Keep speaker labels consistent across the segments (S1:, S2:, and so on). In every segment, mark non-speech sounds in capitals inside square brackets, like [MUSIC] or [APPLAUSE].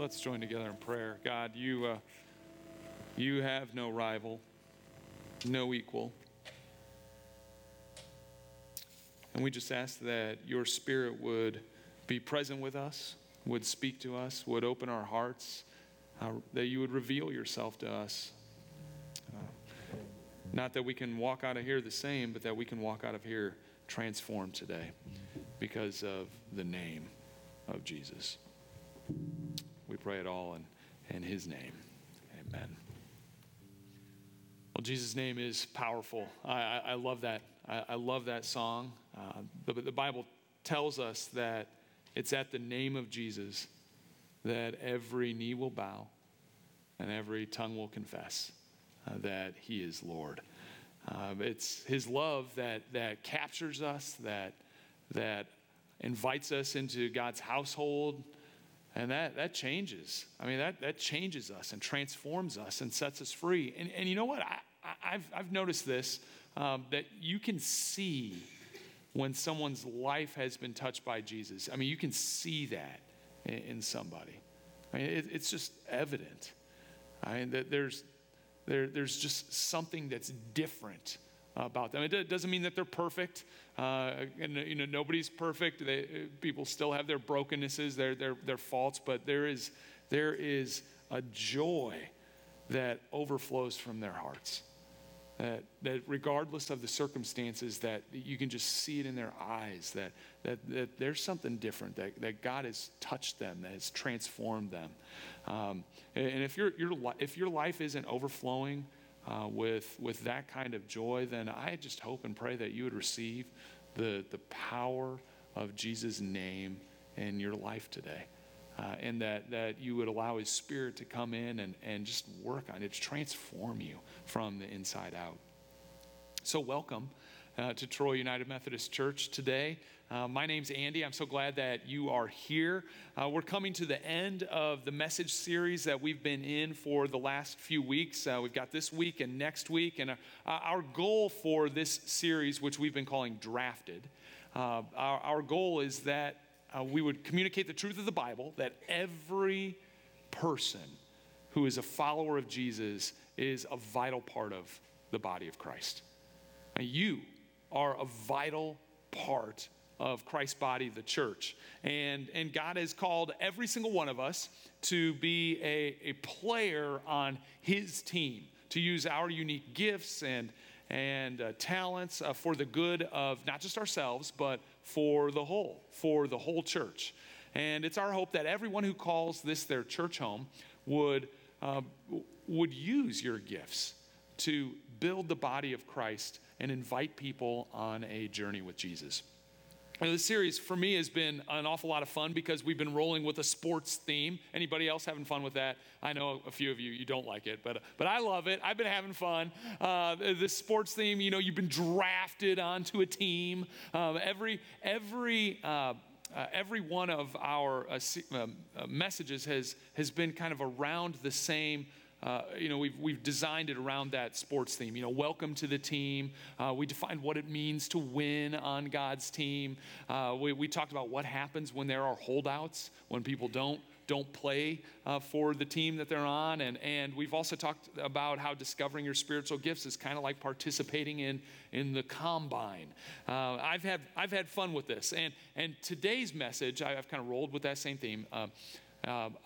S1: Let's join together in prayer. God, you, uh, you have no rival, no equal. And we just ask that your spirit would be present with us, would speak to us, would open our hearts, uh, that you would reveal yourself to us. Uh, not that we can walk out of here the same, but that we can walk out of here transformed today because of the name of Jesus. We pray it all in, in his name. Amen. Well, Jesus' name is powerful. I, I, I love that. I, I, love that song. Uh, the, the Bible tells us that it's at the name of Jesus that every knee will bow and every tongue will confess uh, that he is Lord. Uh, it's his love that, that captures us, that, that invites us into God's household, and that, that changes. I mean, that, that changes us and transforms us and sets us free. And, and you know what? I, have I've noticed this um, that you can see when someone's life has been touched by Jesus. I mean, you can see that in, in somebody. I mean, it, it's just evident. I mean, that there's, there, there's just something that's different about them. It doesn't mean that they're perfect. Uh, and, you know, nobody's perfect. They, people still have their brokennesses, their, their, their faults, but there is, there is a joy that overflows from their hearts. That, that regardless of the circumstances, that you can just see it in their eyes, that, that, that there's something different, that, that God has touched them, that has transformed them. Um, and if, your if your life isn't overflowing uh, with, with that kind of joy, then I just hope and pray that you would receive the, the power of Jesus' name in your life today. Uh, and that, that you would allow His Spirit to come in and, and just work on it, transform you from the inside out. So, welcome uh, to Troy United Methodist Church today. Uh, my name's Andy. I'm so glad that you are here. Uh, we're coming to the end of the message series that we've been in for the last few weeks. Uh, we've got this week and next week. And uh, our goal for this series, which we've been calling Drafted, uh, our, our, goal is that uh, we would communicate the truth of the Bible, that every person who is a follower of Jesus is a vital part of the body of Christ. And you are a vital part of Christ's body, the church. And, and God has called every single one of us to be a, a player on His team, to use our unique gifts and, and uh, talents uh, for the good of not just ourselves, but for the whole, for the whole church. And it's our hope that everyone who calls this their church home would, uh, would use your gifts to build the body of Christ and invite people on a journey with Jesus. Now, this series for me has been an awful lot of fun because we've been rolling with a sports theme. Anybody else having fun with that? I know a few of you you don't like it, but but I love it. I've been having fun. Uh, this sports theme, you know, you've been drafted onto a team. Um, every every. Uh, uh, every one of our uh, um, uh, messages has, has been kind of around the same uh, you know, we've, we've designed it around that sports theme. You know, welcome to the team. Uh, we defined what it means to win on God's team. Uh, we, we talked about what happens when there are holdouts, when people don't don't play uh, for the team that they're on. And, and we've also talked about how discovering your spiritual gifts is kind of like participating in, in the combine. Uh, I've, had, I've had fun with this. And, and today's message, I've kind of rolled with that same theme. Uh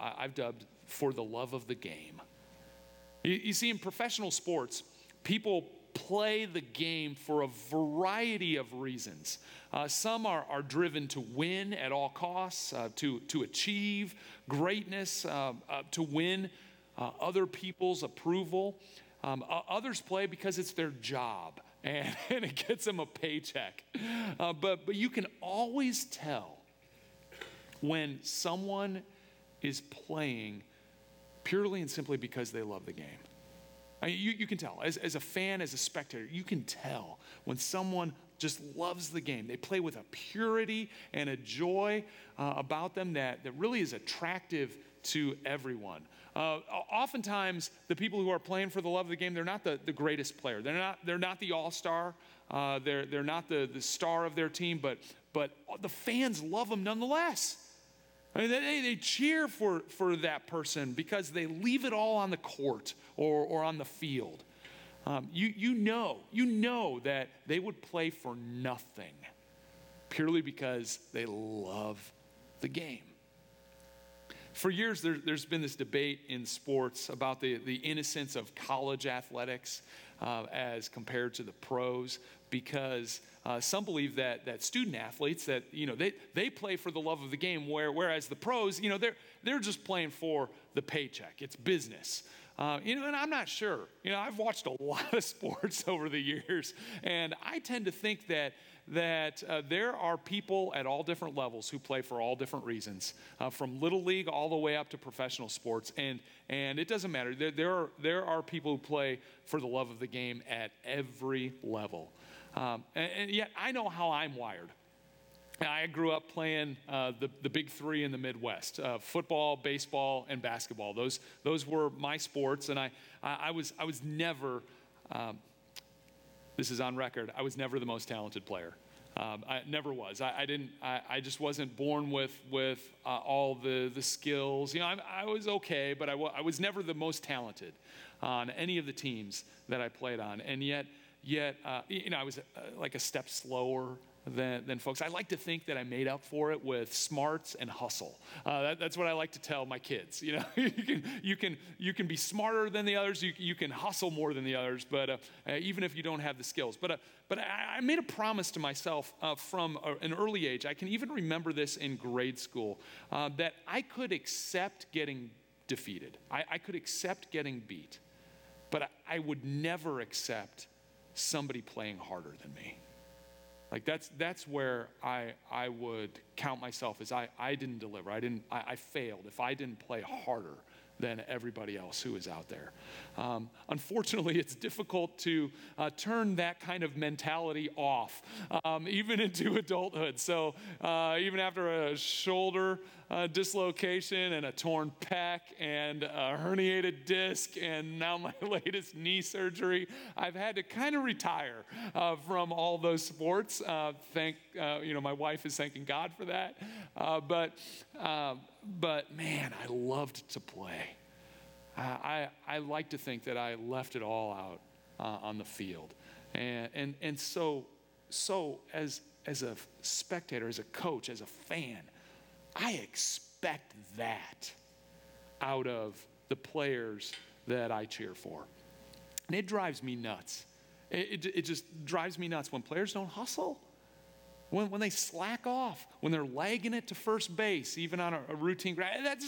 S1: I've dubbed For the Love of the Game. You, you see, in professional sports, people play the game for a variety of reasons. Uh, some are, are driven to win at all costs, uh, to, to achieve greatness, uh, uh to win uh, other people's approval. Um, others play because it's their job [LAUGHS] and, and it gets them a paycheck. Uh, but, but you can always tell when someone is playing purely and simply because they love the game. I mean, you, you can tell. As, as a fan, as a spectator, you can tell when someone just loves the game. They play with a purity and a joy uh, about them that, that really is attractive to everyone. Uh, oftentimes, the people who are playing for the love of the game, they're not the, the greatest player. They're not, they're not the all star. Uh, they're, they're not the, the star of their team, but, but the fans love them nonetheless. I mean, they, they cheer for, for that person because they leave it all on the court or, or on the field. Um, you, you know, you know that they would play for nothing purely because they love the game. For years, there, has been this debate in sports about the, the innocence of college athletics uh, as compared to the pros because uh, some believe that, that student athletes that you know they, they play for the love of the game where, whereas the pros you know they're, they're just playing for the paycheck it's business uh, you know and i'm not sure you know i've watched a [LAUGHS] lot of sports over the years and i tend to think that that uh, there are people at all different levels who play for all different reasons, uh, from little league all the way up to professional sports. And, and it doesn't matter. There, there, are, there are people who play for the love of the game at every level. Um, and, and, yet, I know how I'm wired. I grew up playing uh, the, the big three in the Midwest uh, football, baseball, and basketball. Those, those were my sports, and I, I, I was, I was never. Um, this is on record. I was never the most talented player. Um, I never was. I, I didn't. I, I, just wasn't born with with uh, all the the skills. You know, I, I was okay, but I, w- I was never the most talented on any of the teams that I played on. And yet, yet, uh, you know, I was uh, like a step slower than, than folks. I like to think that I made up for it with smarts and hustle. Uh, that, that's what I like to tell my kids. You know, [LAUGHS] you can you can you can be smarter than the others. You, you can hustle more than the others. But uh, uh, even if you don't have the skills, but uh, but I, I, made a promise to myself uh, from an early age. I can even remember this in grade school that I could accept getting defeated. I, I could accept getting beat, but I, I would never accept somebody playing harder than me. Like that's that's where I I would count myself as I, I didn't deliver. I didn't I, I failed if I didn't play harder than everybody else who is out there. Um, unfortunately, [LAUGHS] it's difficult to uh, turn that kind of mentality off, um, even into [LAUGHS] adulthood. So, uh, even after a shoulder uh, dislocation and a torn pec and a herniated disc and now my [LAUGHS] latest knee surgery, I've had to kind of retire uh, from all those sports. Uh, thank uh, you know, my wife is thanking God for that. but but man, I loved to play. I, I like to think that I left it all out uh, on the field. And, and, and so, so as, as a spectator, as a coach, as a fan, I expect that out of the players that I cheer for. And it drives me nuts. It, it, it just drives me nuts when players don't hustle when, when they slack off, when they're lagging it to first base, even on a, a routine, that,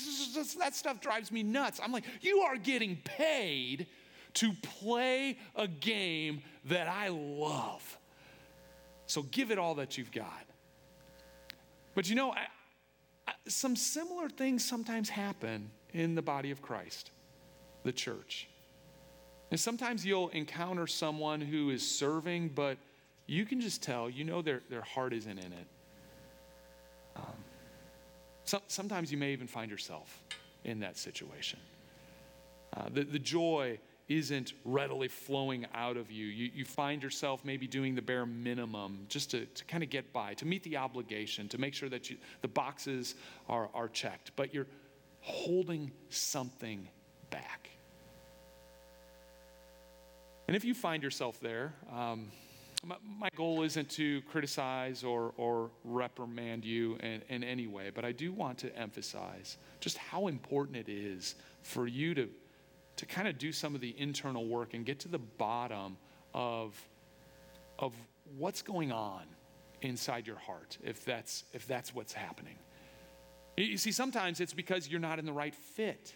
S1: that stuff drives me nuts. I'm like, you are getting paid to play a game that I love. So give it all that you've got. But you know, I, I, some similar things sometimes happen in the body of Christ, the church. And sometimes you'll encounter someone who is serving, but you can just tell, you know, their, their heart isn't in it. Um, so, sometimes you may even find yourself in that situation. Uh, the, the joy isn't readily flowing out of you. you. You find yourself maybe doing the bare minimum just to, to kind of get by, to meet the obligation, to make sure that you, the boxes are, are checked, but you're holding something back. And if you find yourself there, um, my, my goal isn't to criticize or, or reprimand you in, in any way, but I do want to emphasize just how important it is for you to, to kind of do some of the internal work and get to the bottom of, of what's going on inside your heart, if that's, if that's what's happening. You see, sometimes it's because you're not in the right fit.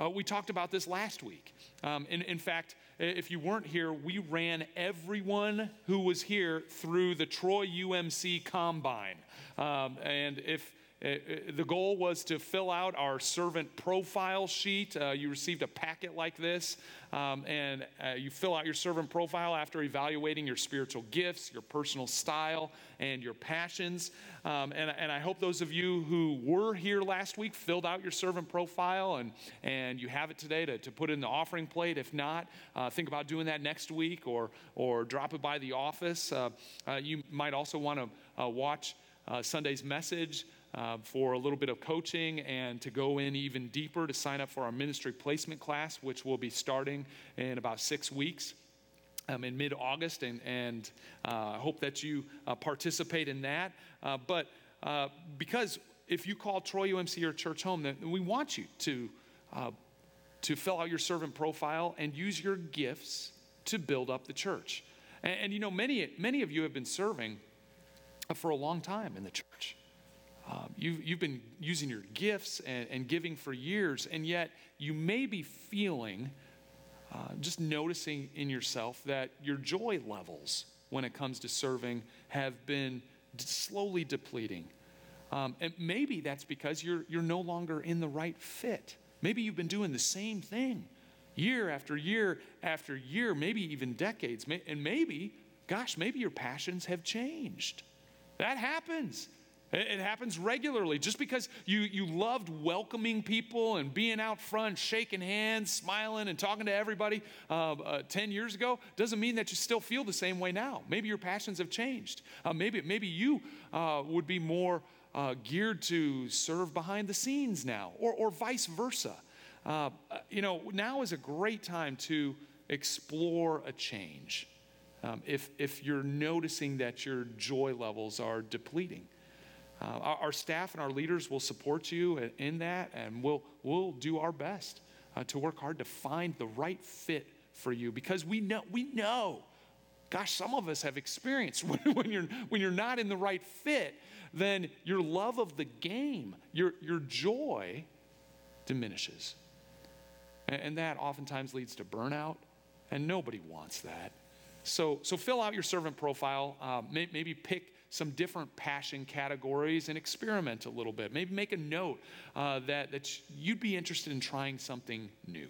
S1: Uh, we talked about this last week. Um, in, in fact, if you weren't here, we ran everyone who was here through the Troy UMC Combine. Um, and if uh, uh, the goal was to fill out our servant profile sheet. Uh, you received a packet like this, um, and uh, you fill out your servant profile after evaluating your spiritual gifts, your personal style, and your passions. Um, and, and I hope those of you who were here last week filled out your servant profile and, and you have it today to, to put in the offering plate. If not, uh, think about doing that next week or, or drop it by the office. Uh, you might also want to watch Sunday's message uh, for a little bit of coaching and to go in even deeper to sign up for our ministry placement class, which will be starting in about six weeks. Um, in mid August, and, and uh, I hope that you uh, participate in that. Uh, but uh, because if you call Troy UMC your church home, then we want you to, uh, to fill out your servant profile and use your gifts to build up the church. And, and you know, many, many of you have been serving for a long time in the church. Um, you've, you've been using your gifts and, and, giving for years, and yet you may be feeling, uh, just noticing in yourself, that your joy levels when it comes to serving have been slowly depleting. Um, and maybe that's because you're, you're no longer in the right fit. Maybe you've been doing the same thing year after year after year, maybe even decades. And maybe, gosh, maybe your passions have changed. That happens. It happens regularly. Just because you, you loved welcoming people and being out front, shaking hands, smiling, and talking to everybody uh, uh, 10 years ago doesn't mean that you still feel the same way now. Maybe your passions have changed. Uh, maybe, maybe you uh, would be more uh, geared to serve behind the scenes now, or, or vice versa. Uh, you know, now is a great time to explore a change. Um, if, if you're noticing that your joy levels are depleting. Uh, our, our, staff and our leaders will support you in that, and we'll, we'll do our best uh, to work hard to find the right fit for you because we know, we know gosh, some of us have experienced [LAUGHS] when, when, you're, when you're not in the right fit, then your love of the game, your, your joy diminishes. And, and that oftentimes leads to burnout, and nobody wants that. So, so fill out your servant profile. Uh, may, maybe pick some different passion categories and experiment a little bit. Maybe make a note uh, that, that you'd be interested in trying something new.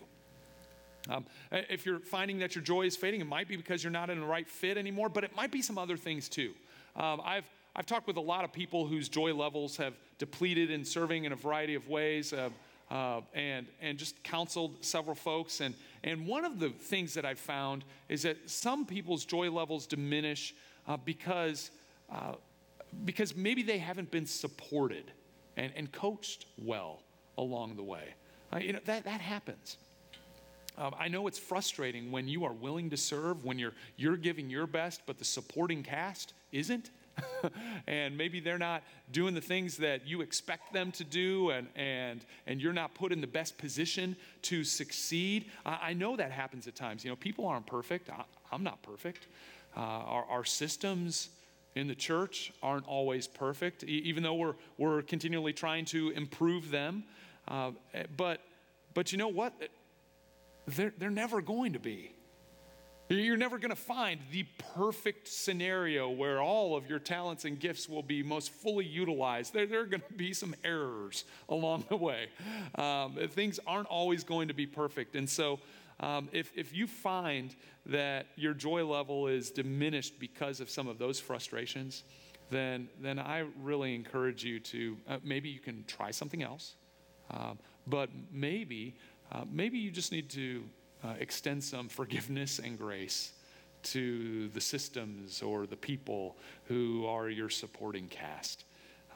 S1: Um, if you're finding that your joy is fading, it might be because you're not in the right fit anymore, but it might be some other things too. Um, I've, I've talked with a lot of people whose joy levels have depleted in serving in a variety of ways. Uh, uh, and, and just counseled several folks. And, and one of the things that I've found is that some people's joy levels diminish uh, because, because maybe they haven't been supported and, and coached well along the way. Uh, you know, that, that happens. Um, I know it's frustrating when you are willing to serve, when you're, you're giving your best, but the supporting cast isn't. [LAUGHS] and maybe they're not doing the things that you expect them to do, and, and, and you're not put in the best position to succeed. I, I know that happens at times. You know, people aren't perfect. I, am not perfect. Uh, our, our systems in the church aren't always perfect, even though we're, we're continually trying to improve them. Uh, but, but you know what? They're, they're never going to be. You're never going to find the perfect scenario where all of your talents and gifts will be most fully utilized. There, there are going to be some errors [LAUGHS] along the way. Um, things aren't always going to be perfect. And so, um, if, if you find that your joy level is diminished because of some of those frustrations, then, then I really encourage you to uh, maybe you can try something else. Um, but maybe uh, maybe you just need to uh, extend some forgiveness and grace to the systems or the people who are your supporting cast,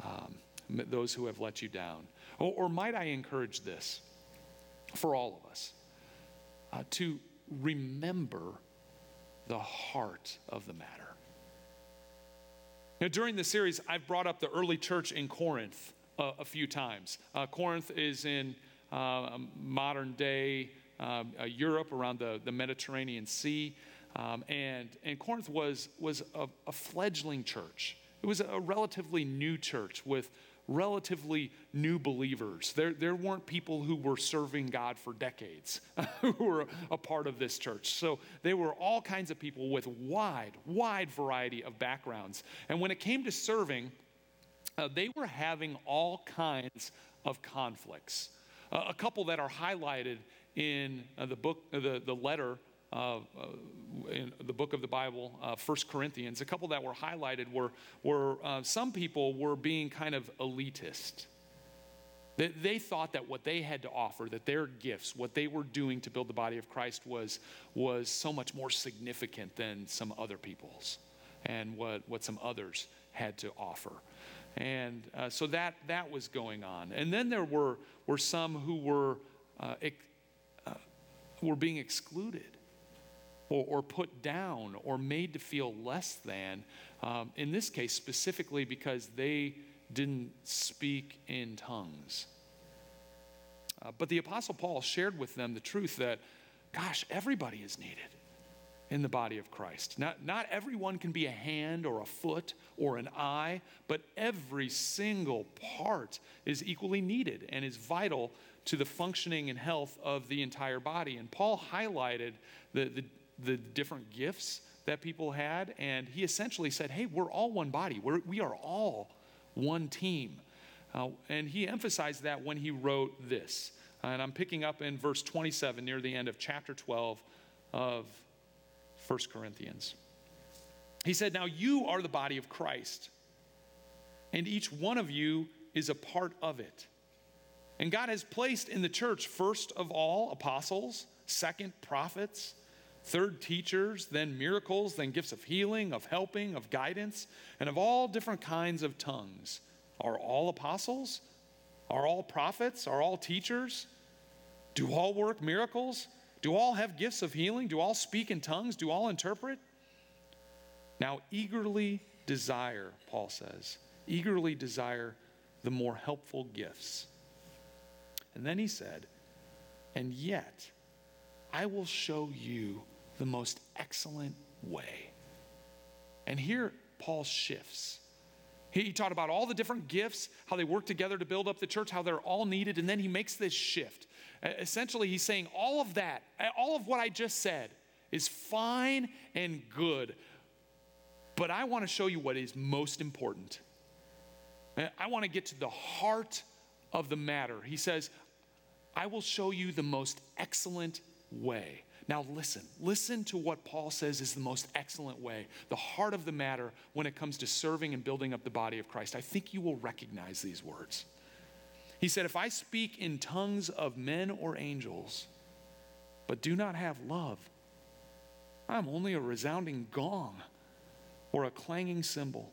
S1: um, those who have let you down. Or, or, might I encourage this for all of us uh, to remember the heart of the matter? Now, during the series, I've brought up the early church in Corinth uh, a few times. Uh, Corinth is in uh, modern day uh, Europe around the, the Mediterranean Sea. Um, and, and Corinth was, was a, a, fledgling church. It was a relatively new church with relatively new believers. There, there weren't people who were serving God for decades [LAUGHS] who were a part of this church. So they were all kinds of people with wide, wide variety of backgrounds. And when it came to serving, uh, they were having all kinds of conflicts a couple that are highlighted in uh, the book, uh, the, the letter uh, in the book of the Bible, uh, First Corinthians, a couple that were highlighted were, were uh, some people were being kind of elitist. They, they thought that what they had to offer, that their gifts, what they were doing to build the body of Christ was, was so much more significant than some other people's and what, what some others had to offer. And uh, so that, that was going on. And then there were, were some who were, uh, uh, were being excluded or, or, put down or made to feel less than. Um, in this case, specifically because they didn't speak in tongues. Uh, but the Apostle Paul shared with them the truth that, gosh, everybody is needed in the body of Christ. Not, not everyone can be a hand or a foot or an eye, but every single part is equally needed and is vital to the functioning and health of the entire body. And Paul highlighted the, the, the different gifts that people had, and he essentially said, Hey, we're all one body, we're, we are all one team. Uh, and he emphasized that when he wrote this. And I'm picking up in verse 27 near the end of chapter 12 of 1 Corinthians. He said, Now you are the body of Christ, and each one of you is a part of it. And God has placed in the church, first of all, apostles, second, prophets, third, teachers, then miracles, then gifts of healing, of helping, of guidance, and of all different kinds of tongues. Are all apostles? Are all prophets? Are all teachers? Do all work miracles? Do all have gifts of healing? Do all speak in tongues? Do all interpret? Now, eagerly desire, Paul says, eagerly desire the more helpful gifts. And then he said, and yet I will show you the most excellent way. And here Paul shifts. He taught about all the different gifts, how they work together to build up the church, how they're all needed, and then he makes this shift. Essentially, he's saying all of that, all of what I just said, is fine and good. But I want to show you what is most important. I want to get to the heart of the matter. He says, I will show you the most excellent way. Now, listen, listen to what Paul says is the most excellent way, the heart of the matter when it comes to serving and building up the body of Christ. I think you will recognize these words. He said, If I speak in tongues of men or angels, but do not have love, I'm only a resounding gong or a clanging cymbal.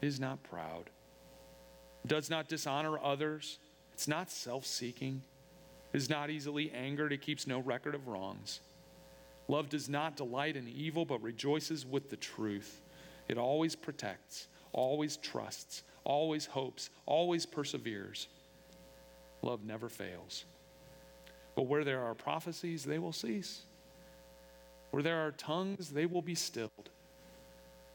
S1: is not proud, does not dishonor others, it's not self seeking, is not easily angered, it keeps no record of wrongs. Love does not delight in evil, but rejoices with the truth. It always protects, always trusts, always hopes, always perseveres. Love never fails. But where there are prophecies, they will cease. Where there are tongues, they will be stilled.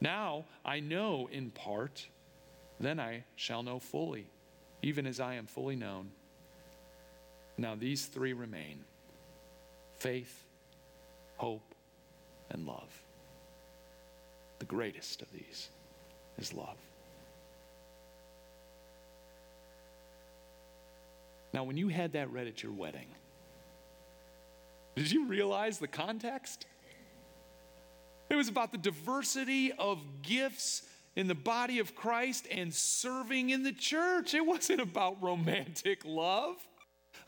S1: Now I know in part, then I shall know fully, even as I am fully known. Now these three remain faith, hope, and love. The greatest of these is love. Now, when you had that read at your wedding, did you realize the context? It was about the diversity of gifts in the body of Christ and serving in the church. It wasn't about romantic love.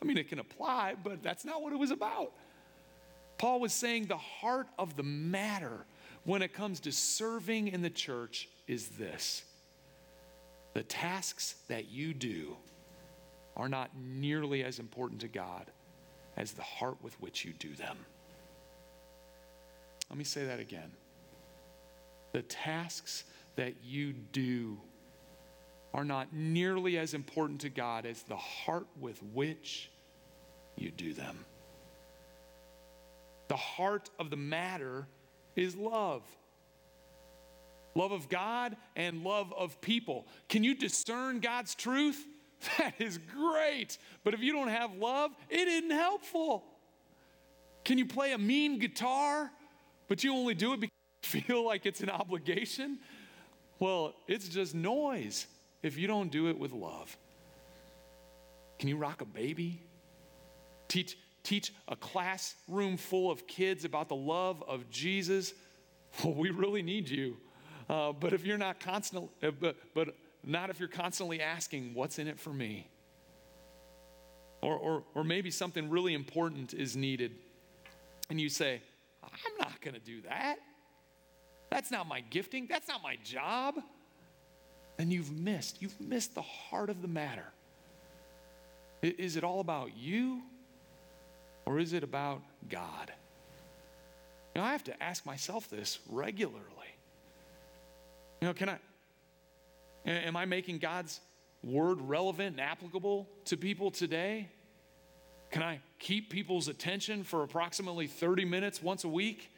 S1: I mean, it can apply, but that's not what it was about. Paul was saying the heart of the matter when it comes to serving in the church is this the tasks that you do are not nearly as important to God as the heart with which you do them. Let me say that again. The tasks that you do are not nearly as important to God as the heart with which you do them. The heart of the matter is love love of God and love of people. Can you discern God's truth? [LAUGHS] That is great. But if you don't have love, it isn't helpful. Can you play a mean guitar, but you only do it because you feel like it's an obligation? Well, it's just noise if you don't do it with love. Can you rock a baby? Teach, teach a classroom full of kids about the love of Jesus? Well, we really need you. Uh, but if you're not constantly, uh, but, but not if you're constantly asking, what's in it for me? Or, or, or maybe something really important is needed. And you say, I'm not going to do that. That's not my gifting. That's not my job. And you've missed. You've missed the heart of the matter. Is it all about you or is it about God? You know, I have to ask myself this regularly. You know, can I, am I making God's word relevant and applicable to people today? Can I keep people's attention for approximately 30 minutes once a week?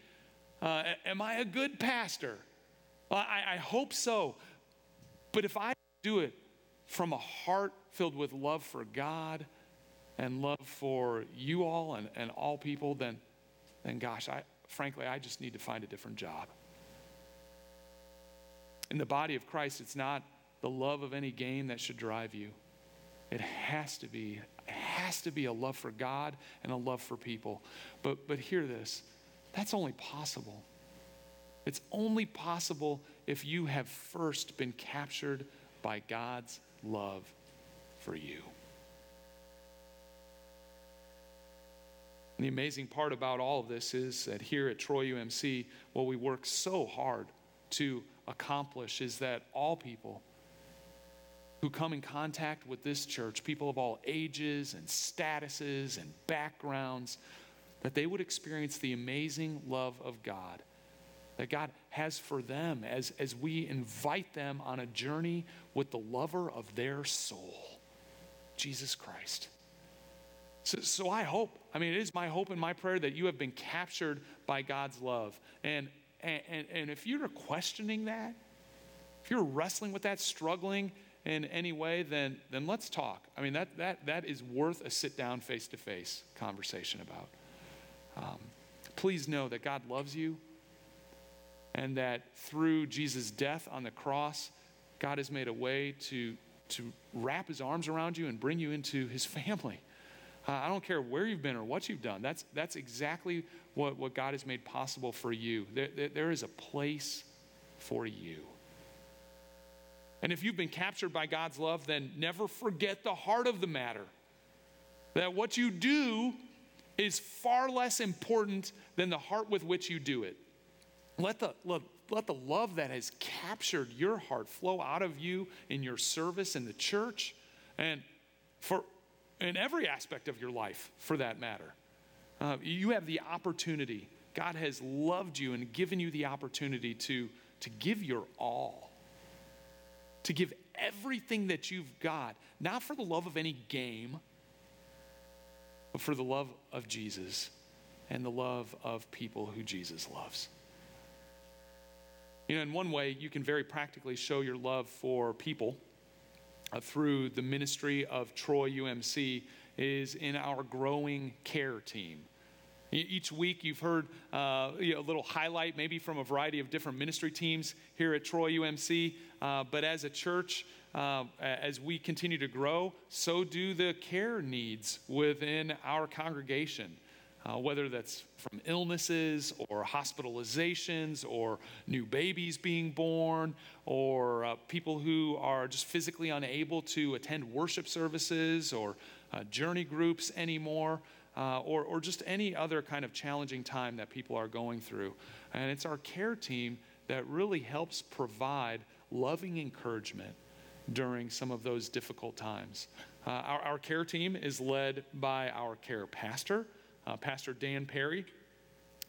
S1: Uh, am I a good pastor? I, I hope so. But if I do it from a heart filled with love for God and love for you all and, and all people, then, then gosh, I, frankly, I just need to find a different job. In the body of Christ, it's not the love of any gain that should drive you. It has to be, it has to be a love for God and a love for people. But, but hear this that's only possible. It's only possible if you have first been captured by God's love for you. And the amazing part about all of this is that here at Troy UMC, what we work so hard to accomplish is that all people who come in contact with this church, people of all ages and statuses and backgrounds, that they would experience the amazing love of God that God has for them as, as we invite them on a journey with the lover of their soul, Jesus Christ. So, so I hope, I mean, it is my hope and my prayer that you have been captured by God's love. And and, and, if you're questioning that, if you're wrestling with that, struggling in any way, then, then let's talk. I mean, that, that, that is worth a sit down, face to face conversation about. Um, please know that God loves you and that through Jesus' death on the cross, God has made a way to, to wrap his arms around you and bring you into his family. Uh, I don't care where you've been or what you've done. That's, that's exactly what, what God has made possible for you. There, there, there is a place for you. And if you've been captured by God's love, then never forget the heart of the matter. That what you do is far less important than the heart with which you do it. Let the, let, let the love that has captured your heart flow out of you in your service in the church and for in every aspect of your life for that matter. Uh, you have the opportunity. God has loved you and given you the opportunity to, to give your all, to give everything that you've got, not for the love of any game, but for the love of Jesus and the love of people who Jesus loves. You know, in one way, you can very practically show your love for people uh, through the ministry of Troy UMC is in our growing care team. Each week, you've heard uh, you know, a little highlight, maybe from a variety of different ministry teams here at Troy UMC. Uh, but as a church, uh, as we continue to grow, so do the care needs within our congregation. Uh, whether that's from illnesses or hospitalizations or new babies being born or uh, people who are just physically unable to attend worship services or uh, journey groups anymore uh, or, or just any other kind of challenging time that people are going through. And it's our care team that really helps provide loving encouragement during some of those difficult times. Uh, our, our, care team is led by our care pastor, uh, Pastor Dan Perry.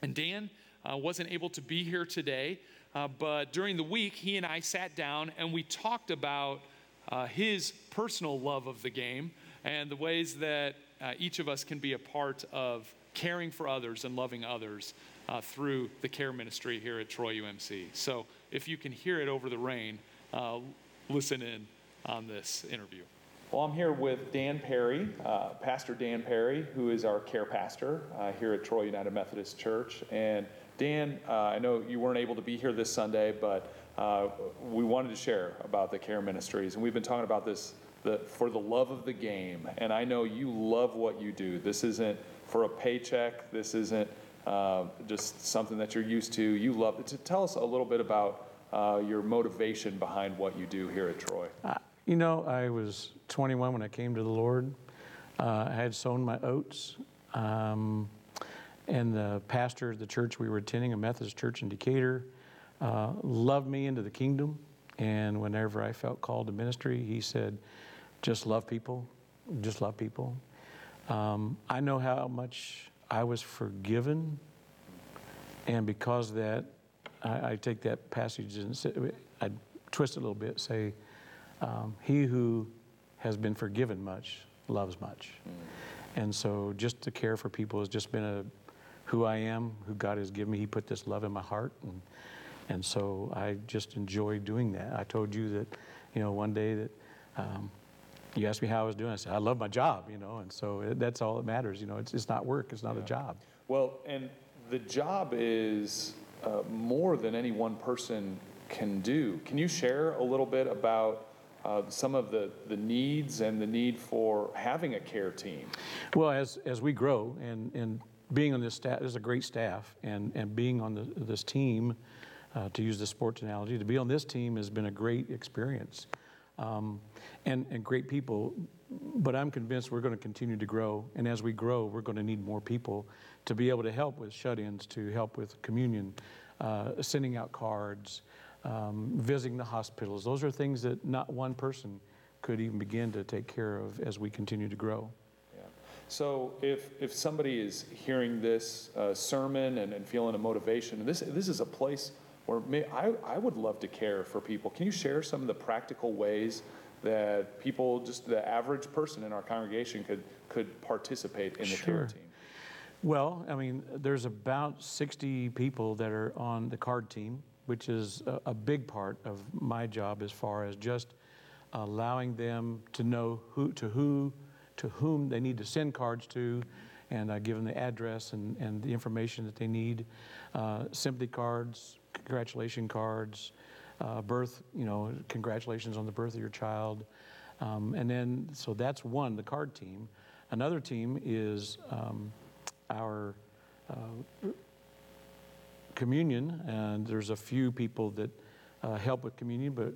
S1: And Dan uh, wasn't able to be here today, uh, but during the week, he and I sat down and we talked about
S2: uh, his personal love of the game and the ways that uh, each of us can be a part of caring for others and loving others through the care ministry here at Troy UMC. So if you can hear it over the rain, listen in on this interview.
S1: Well, I'm here with Dan Perry, uh, Pastor Dan Perry, who is our care pastor uh, here at Troy United Methodist Church. And Dan, uh, I know you weren't able to be here this Sunday, but uh, we wanted to share about the care ministries. And we've been talking about this the, for the love of the game. And I know you love what you do. This isn't for a paycheck, this isn't uh, just something that you're used to. You love it. To tell us a little bit about uh, your motivation behind what you do here at Troy.
S3: You know, I was 21 when I came to the Lord. Uh, I had sown my oats. Um, and the pastor of the church we were attending, a Methodist church in Decatur, uh, loved me into the kingdom. And whenever I felt called to ministry, he said, just love people, just love people. Um, I know how much I was forgiven. And because that, I, I take that passage and say, I twist it a little bit, say, um, he who has been forgiven much loves much. Mm. And so just to care for people has just been a who I am, who God has given me. He put this love in my heart. And, and so I just enjoy doing that. I told you that, you know, one day that um, you asked me how I was doing. I said, I love my job, you know, and so it, that's all that matters. You know, it's, it's not work, it's not yeah. a job.
S1: Well, and the job is uh, more than any one person can do. Can you share a little bit about uh, some of the, the needs and the need for having a care team?
S3: Well, as, as we grow and, and being on this staff, there's a great staff, and, and being on the, this team, uh, to use the sports analogy, to be on this team has been a great experience um, and, and great people. But I'm convinced we're going to continue to grow. And as we grow, we're going to need more people to be able to help with shut ins, to help with communion, uh, sending out cards, um, visiting the hospitals. Those are things that not one person could even begin to take care of as we continue to grow.
S1: Yeah. So if, if somebody is hearing this uh, sermon and, and feeling a motivation, this, this is a place where may, I, I would love to care for people. Can you share some of the practical ways that people, just the average person in our congregation, could, could participate in the
S3: sure.
S1: care team?
S3: Well, I mean, there's about 60 people that are on the card team which is a, a big part of my job as far as just allowing them to know who to who to whom they need to send cards to and I give them the address and, and the information that they need. Uh, sympathy cards, congratulation cards, uh, birth, you know, congratulations on the birth of your child. Um, and then, so that's one, the card team. Another team is um, our uh, communion, and there's a few people that uh, help with communion, but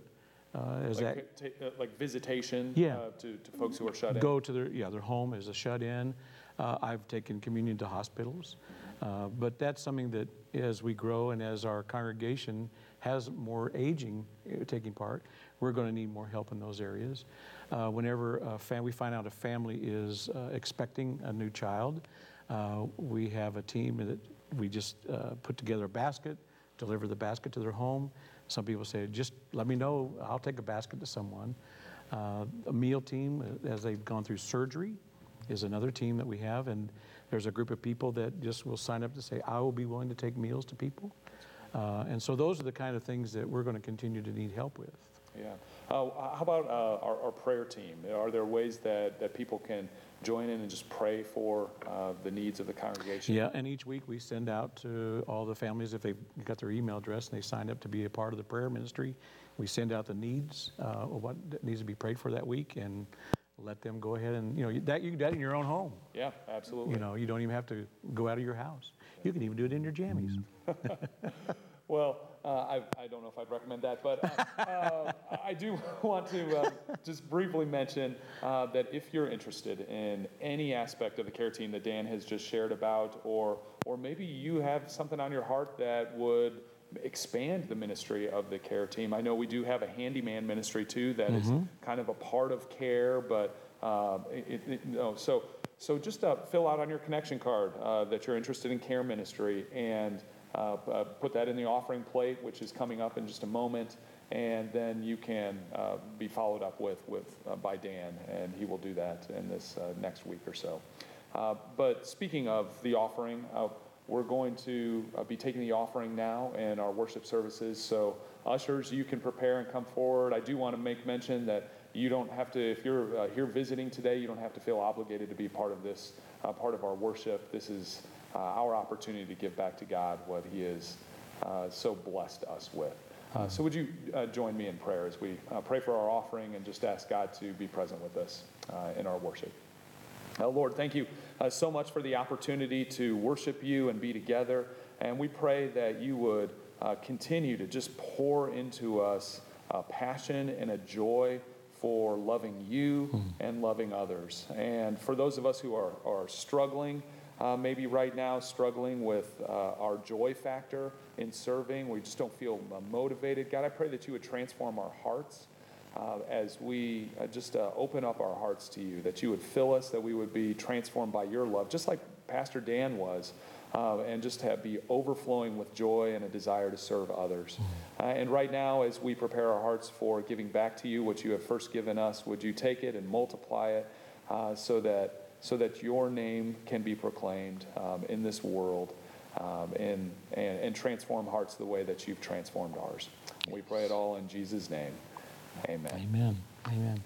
S3: uh, as
S1: like, that uh, like visitation
S3: yeah.
S1: Uh, to, to folks who are shut in
S3: go to their yeah their home as a shut in uh, i've taken communion to hospitals uh, but that's something that as we grow and as our congregation has more aging taking part we're going to need more help in those areas whenever fam- we find out a family is expecting a new child we have a team that we just uh, put together a basket, deliver the basket to their home. Some people say, just let me know, I'll take a basket to someone. Uh, a meal team, uh, as they've gone through surgery, is another team that we have. And there's a group of people that just will sign up to say, I will be willing to take meals to people. Uh, and so those are the kind of things that we're going to continue to need help with.
S1: Yeah. Uh, how about uh, our, our, prayer team? Are there ways that, that people can join in and just pray for uh, the needs of the congregation?
S3: Yeah, and each week we send out to all the families if they've got their email address and they signed up to be a part of the prayer ministry. We send out the needs, uh, what needs to be prayed for that week, and let them go ahead and you know that you can do that in your own home.
S1: Yeah, absolutely.
S3: You know, you don't even have to go out of your house. You can even do it in your jammies. [LAUGHS]
S1: well, uh, I, I, don't know if I'd recommend that, but uh, uh, I do [LAUGHS] want to uh, just briefly mention uh, that if you're interested in any aspect of the care team that Dan has just shared about, or, or maybe you have something on your heart that would expand the ministry of the care team. I know we do have a handyman ministry too that mm-hmm. is kind of a part of care, but uh, it, it, no. So, so just fill out on your connection card that you're interested in care ministry and uh, uh, put that in the offering plate, which is coming up in just a moment. and then you can uh, be followed up with, with uh, by Dan, and he will do that in this uh, next week or so. Uh, but speaking of the offering, uh, we're going to uh, be taking the offering now in our worship services. So, ushers, you can prepare and come forward. I do want to make mention that you don't have to, if you're uh, here visiting today, you don't have to feel obligated to be part of this, uh, part of our worship. This is uh, our opportunity to give back to God what He has uh, so blessed us with. Uh, so, would you uh, join me in prayer as we pray for our offering and just ask God to be present with us in our worship? Lord, thank you so much for the opportunity to worship you and be together. And we pray that you would continue to just pour into us a passion and a joy for loving you and loving others. And for those of us who are, are struggling, uh, maybe right now struggling with uh, our joy factor in serving, we just don't feel uh, motivated. God, I pray that you would transform our hearts uh, as we uh, just uh, open up our hearts to you, that you would fill us, that we would be transformed by your love, just like Pastor Dan was, uh, and just have, be overflowing with joy and a desire to serve others. Uh, and right now, as we prepare our hearts for giving back to you what you have first given us, would you take it and multiply it uh, so that so that your name can be proclaimed um, in this world um, and, and, and transform hearts the way that you've transformed ours. We pray it all in Jesus' name. Amen.
S3: Amen. Amen.